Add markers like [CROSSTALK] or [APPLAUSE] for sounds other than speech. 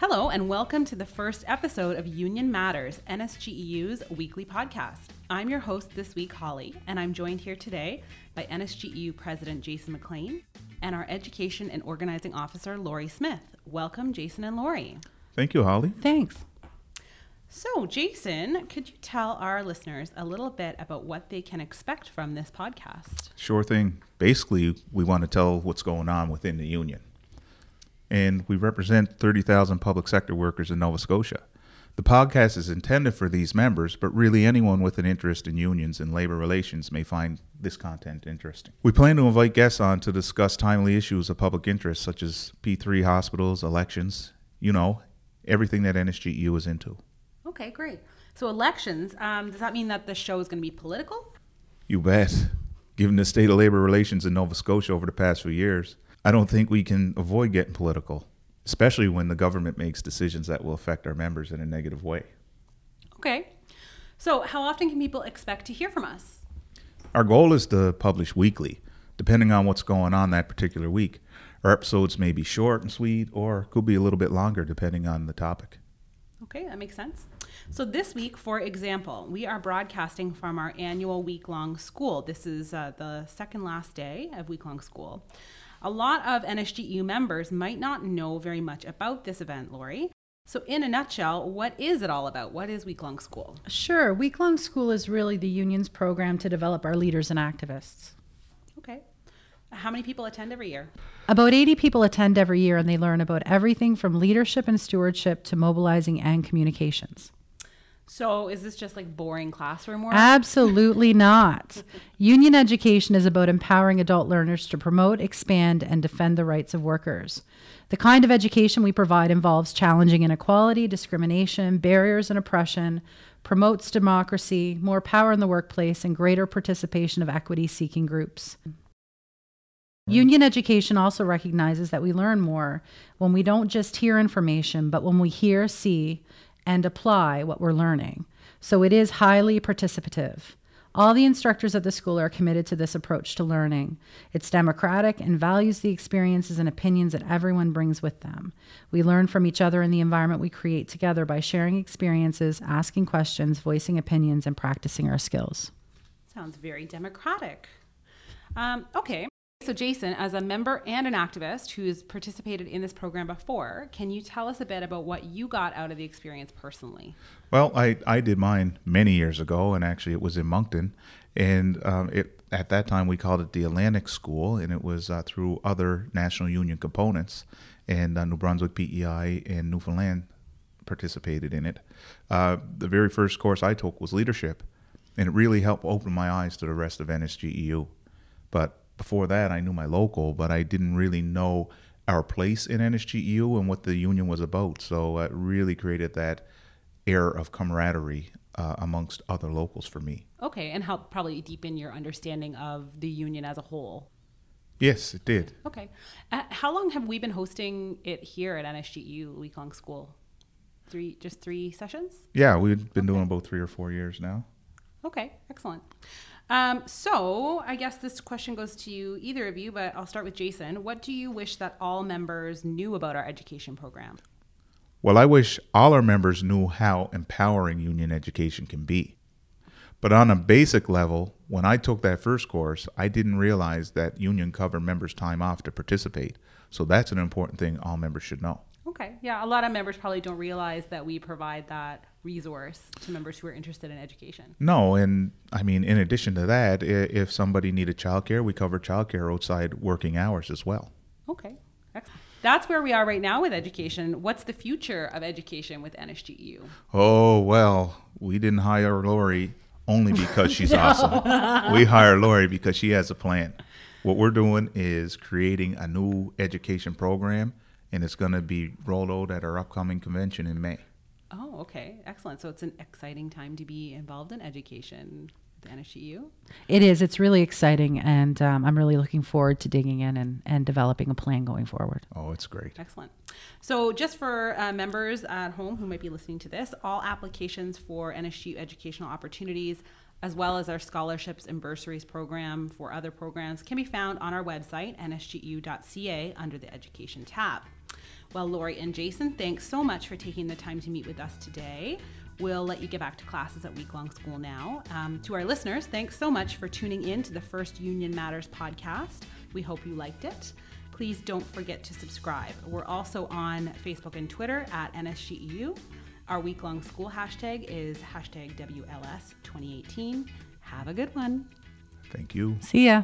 Hello, and welcome to the first episode of Union Matters, NSGEU's weekly podcast. I'm your host this week, Holly, and I'm joined here today by NSGEU President Jason MacLean and our Education and Organizing Officer, Lori Smith. Welcome, Jason and Lori. Thank you, Holly. Thanks. So, Jason, could you tell our listeners a little bit about what they can expect from this podcast? Sure thing. Basically, we want to tell what's going on within the union and we represent 30,000 public sector workers in Nova Scotia. The podcast is intended for these members, but really anyone with an interest in unions and labor relations may find this content interesting. We plan to invite guests on to discuss timely issues of public interest, such as P3 hospitals, elections, you know, everything that NSGEU is into. Okay, great. So, elections, um, does that mean that the show is going to be political? You bet. Given the state of labor relations in Nova Scotia over the past few years, I don't think we can avoid getting political, especially when the government makes decisions that will affect our members in a negative way. Okay. So, how often can people expect to hear from us? Our goal is to publish weekly, depending on what's going on that particular week. Our episodes may be short and sweet, or could be a little bit longer, depending on the topic. Okay, that makes sense. So, this week, for example, we are broadcasting from our annual week long school. This is uh, the second last day of week long school. A lot of NSGEU members might not know very much about this event, Lori. So, in a nutshell, what is it all about? What is Week Long School? Sure. Week Long School is really the union's program to develop our leaders and activists. Okay. How many people attend every year? About 80 people attend every year, and they learn about everything from leadership and stewardship to mobilizing and communications. So, is this just like boring classroom work? Absolutely [LAUGHS] not. Union education is about empowering adult learners to promote, expand, and defend the rights of workers. The kind of education we provide involves challenging inequality, discrimination, barriers, and oppression, promotes democracy, more power in the workplace, and greater participation of equity seeking groups. Union education also recognizes that we learn more when we don't just hear information, but when we hear, see, and apply what we're learning. So it is highly participative. All the instructors at the school are committed to this approach to learning. It's democratic and values the experiences and opinions that everyone brings with them. We learn from each other in the environment we create together by sharing experiences, asking questions, voicing opinions, and practicing our skills. Sounds very democratic. Um, okay, so, Jason, as a member and an activist who's participated in this program before, can you tell us a bit about what you got out of the experience personally? Well, I, I did mine many years ago, and actually it was in Moncton. And um, it, at that time, we called it the Atlantic School, and it was uh, through other National Union components. And uh, New Brunswick, PEI, and Newfoundland participated in it. Uh, the very first course I took was leadership, and it really helped open my eyes to the rest of NSGEU. But before that, I knew my local, but I didn't really know our place in NSGEU and what the union was about. So it really created that air of camaraderie uh, amongst other locals for me. Okay, and helped probably deepen your understanding of the union as a whole. Yes, it did. Okay. Uh, how long have we been hosting it here at NSGEU Week Long School? Three, just three sessions? Yeah, we've been okay. doing about three or four years now. Okay, excellent. Um, so I guess this question goes to you, either of you, but I'll start with Jason. What do you wish that all members knew about our education program? Well, I wish all our members knew how empowering union education can be. But on a basic level, when I took that first course, I didn't realize that union covered members' time off to participate. So that's an important thing all members should know. Okay. Yeah, a lot of members probably don't realize that we provide that resource to members who are interested in education. No, and I mean, in addition to that, if somebody needed childcare, we cover childcare outside working hours as well. Okay, excellent. That's where we are right now with education. What's the future of education with NSGEU? Oh, well, we didn't hire Lori only because she's [LAUGHS] no. awesome. We hire Lori because she has a plan. What we're doing is creating a new education program, and it's going to be rolled out at our upcoming convention in May. Oh, okay. Excellent. So it's an exciting time to be involved in education at NSGEU. It is. It's really exciting. And um, I'm really looking forward to digging in and, and developing a plan going forward. Oh, it's great. Excellent. So, just for uh, members at home who might be listening to this, all applications for NSGEU educational opportunities as well as our scholarships and bursaries program for other programs can be found on our website, nsgeu.ca, under the Education tab. Well, Lori and Jason, thanks so much for taking the time to meet with us today. We'll let you get back to classes at Week Long School now. Um, to our listeners, thanks so much for tuning in to the first Union Matters podcast. We hope you liked it. Please don't forget to subscribe. We're also on Facebook and Twitter at NSGEU. Our week long school hashtag is hashtag WLS2018. Have a good one. Thank you. See ya.